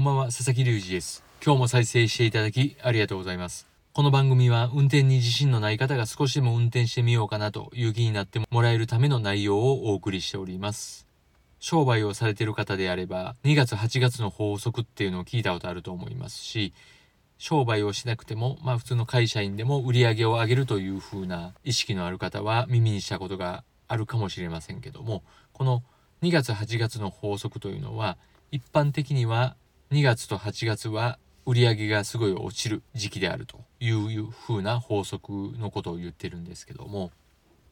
こんばんは、佐々木隆二です。今日も再生していただきありがとうございます。この番組は運転に自信のない方が少しでも運転してみようかなという気になってもらえるための内容をお送りしております。商売をされている方であれば、2月8月の法則っていうのを聞いたことあると思いますし、商売をしなくても、まあ普通の会社員でも売り上げを上げるという風な意識のある方は耳にしたことがあるかもしれませんけども、この2月8月の法則というのは、一般的には2月と8月は売り上げがすごい落ちる時期であるという風な法則のことを言ってるんですけども、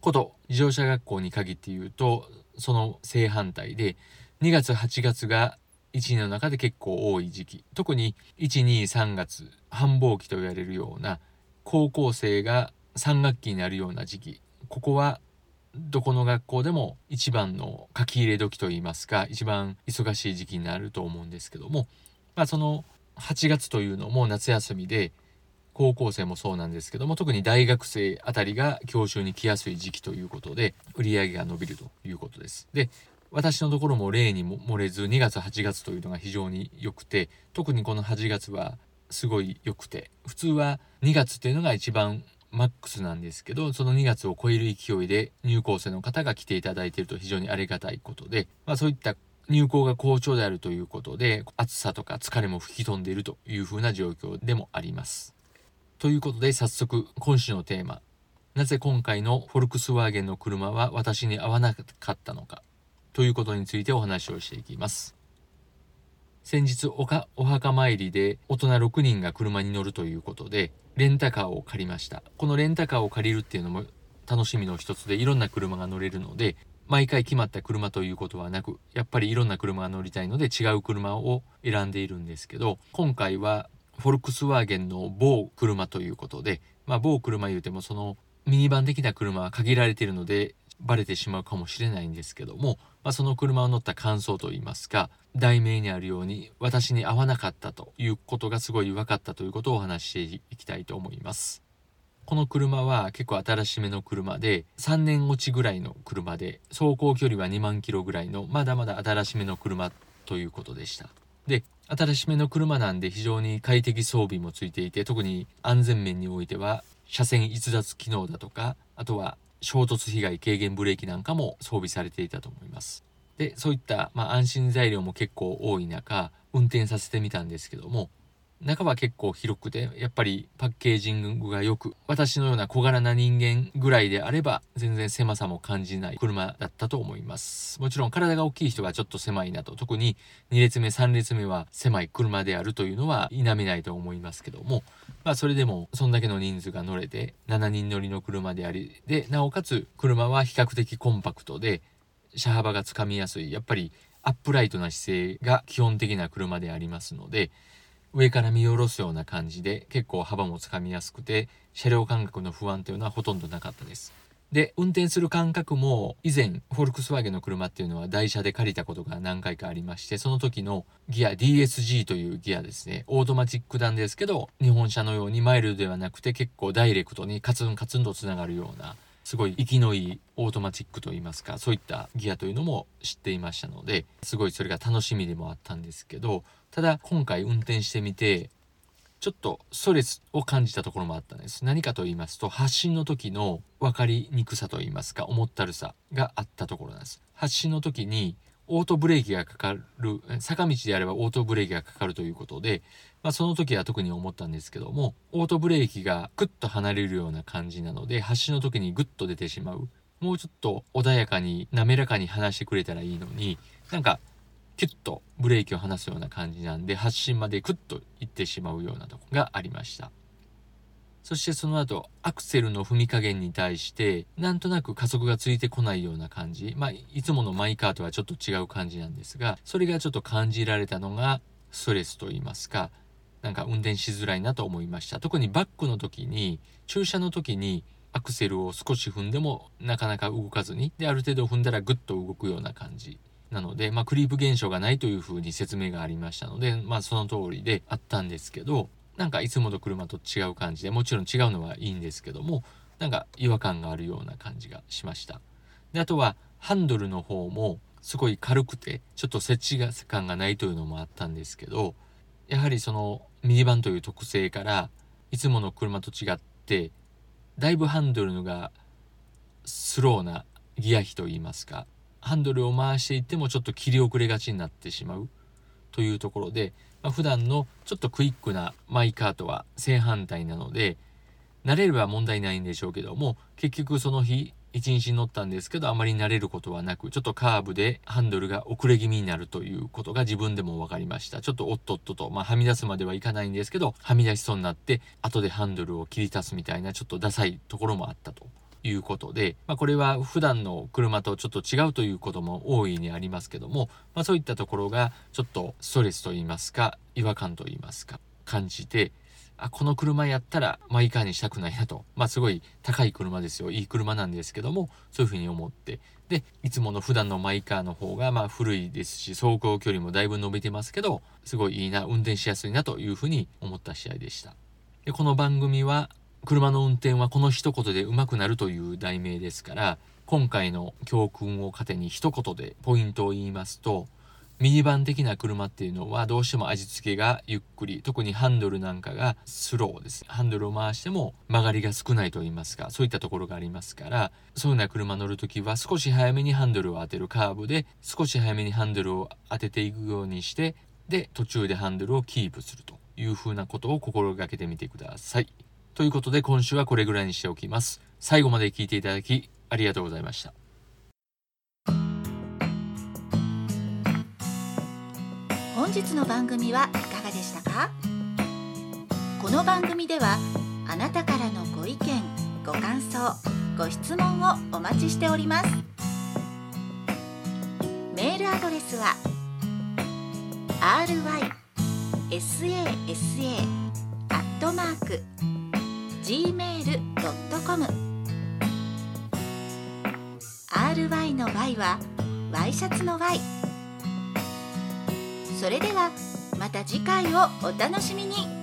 こと自動車学校に限って言うと、その正反対で、2月8月が1年の中で結構多い時期。特に1、2、3月、繁忙期と言われるような、高校生が3学期になるような時期。ここはどこの学校でも一番の書き入れ時といいますか、一番忙しい時期になると思うんですけども、まあその8月というのも夏休みで、高校生もそうなんですけども、特に大学生あたりが教習に来やすい時期ということで、売り上げが伸びるということです。で、私のところも例にも漏れず2月8月というのが非常に良くて、特にこの8月はすごい良くて、普通は2月っていうのが一番マックスなんですけど、その2月を超える勢いで入校生の方が来ていただいていると非常にありがたいことで、まあそういった入校が好調であるということで、暑さとか疲れも吹き飛んでいるというふうな状況でもあります。ということで早速今週のテーマ。なぜ今回のフォルクスワーゲンの車は私に合わなかったのかということについてお話をしていきます。先日おかお墓参りで大人6人が車に乗るということでレンタカーを借りました。このレンタカーを借りるっていうのも楽しみの一つでいろんな車が乗れるので毎回決まった車ということはなくやっぱりいろんな車が乗りたいので違う車を選んでいるんですけど今回はフォルクスワーゲンの某車ということでまあ某車言うてもそのミニバン的な車は限られているのでバレてしまうかもしれないんですけども、まあ、その車を乗った感想といいますか題名にあるように私に合わなかったということがすごい分かったということをお話ししていきたいと思います。この車は結構新しめの車で3年落ちぐらいの車で走行距離は2万キロぐらいのまだまだ新しめの車ということでした。で新しめの車なんで非常に快適装備もついていて特に安全面においては車線逸脱機能だとかあとは衝突被害軽減ブレーキなんかも装備されていたと思います。でそういった、まあ、安心材料も結構多い中運転させてみたんですけども中は結構広くてやっぱりパッケージングが良く私のような小柄な人間ぐらいであれば全然狭さも感じない車だったと思います。もちろん体が大きい人はちょっと狭いなと。特に2列目3列目は狭い車であるというのは否めないと思いますけども。まあそれでもそんだけの人数が乗れて7人乗りの車でありでなおかつ車は比較的コンパクトで車幅がつかみやすい。やっぱりアップライトな姿勢が基本的な車でありますので上から見下ろすような感じで結構幅もつかみやすくて車両感覚の不安というのはほとんどなかったです。で運転する感覚も以前フォルクスワーゲンの車っていうのは代車で借りたことが何回かありましてその時のギア DSG というギアですねオートマチックなんですけど日本車のようにマイルドではなくて結構ダイレクトにカツンカツンとつながるようなすごい活きのいいオートマチックといいますかそういったギアというのも知っていましたのですごいそれが楽しみでもあったんですけどただ今回運転してみてちょっとストレスを感じたところもあったんです。何かと言いますと発進の時の分かりにくさと言いますかもったるさがあったところなんです。発進の時にオートブレーキがかかる坂道であればオートブレーキがかかるということで、まあ、その時は特に思ったんですけどもオートブレーキがクッと離れるような感じなので発進の時にグッと出てしまう。もうちょっと穏やかに滑らかに離してくれたらいいのになんかキュッとブレーキを離すような感じなんで発進までクッといってしまうようなとこがありました。そしてその後アクセルの踏み加減に対してなんとなく加速がついてこないような感じ。まあいつものマイカーとはちょっと違う感じなんですがそれがちょっと感じられたのがストレスと言いますかなんか運転しづらいなと思いました。特にバックの時に駐車の時にアクセルを少し踏んでもなかなか動かずにである程度踏んだらグッと動くような感じ。なので、まあ、クリープ現象がないというふうに説明がありましたので、まあ、その通りであったんですけどなんかいつもの車と違う感じでもちろん違うのはいいんですけどもなんか違和感があるような感じがしました。であとはハンドルの方もすごい軽くてちょっと設置感がないというのもあったんですけどやはりそのミニバンという特性からいつもの車と違ってだいぶハンドルがスローなギア比といいますかハンドルを回していってもちょっと切り遅れがちになってしまう。というところでまあ、普段のちょっとクイックなマイカーとは正反対なので慣れれば問題ないんでしょうけども結局その日一日乗ったんですけどあまり慣れることはなくちょっとカーブでハンドルが遅れ気味になるということが自分でも分かりました。ちょっとおっとっとと、まあ、はみ出すまではいかないんですけどはみ出しそうになって後でハンドルを切り足すみたいなちょっとダサいところもあったと。いうことで、まあ、これは普段の車とちょっと違うということも大いにありますけども、まあ、そういったところがちょっとストレスと言いますか違和感と言いますか感じてあこの車やったらマイカーにしたくないなと。まあすごい高い車ですよ。いい車なんですけどもそういうふうに思って。でいつもの普段のマイカーの方がまあ古いですし走行距離もだいぶ伸びてますけどすごいいいな運転しやすいなというふうに思った試合でした。でこの番組は車の運転はこの一言で上手くなるという題名ですから今回の教訓を糧に一言でポイントを言いますとミニバン的な車っていうのはどうしても味付けがゆっくり特にハンドルなんかがスローですハンドルを回しても曲がりが少ないと言いますかそういったところがありますからそういうような車乗る時は少し早めにハンドルを当てるカーブで少し早めにハンドルを当てていくようにしてで途中でハンドルをキープするというふうなことを心がけてみてください。ということで今週はこれぐらいにしておきます。最後まで聞いていただきありがとうございました。本日の番組はいかがでしたか？この番組ではあなたからのご意見ご感想ご質問をお待ちしておりますメールアドレスは rysasa アットマーク gmail.com RY の Y はワイシャツの Y それではまた次回をお楽しみに。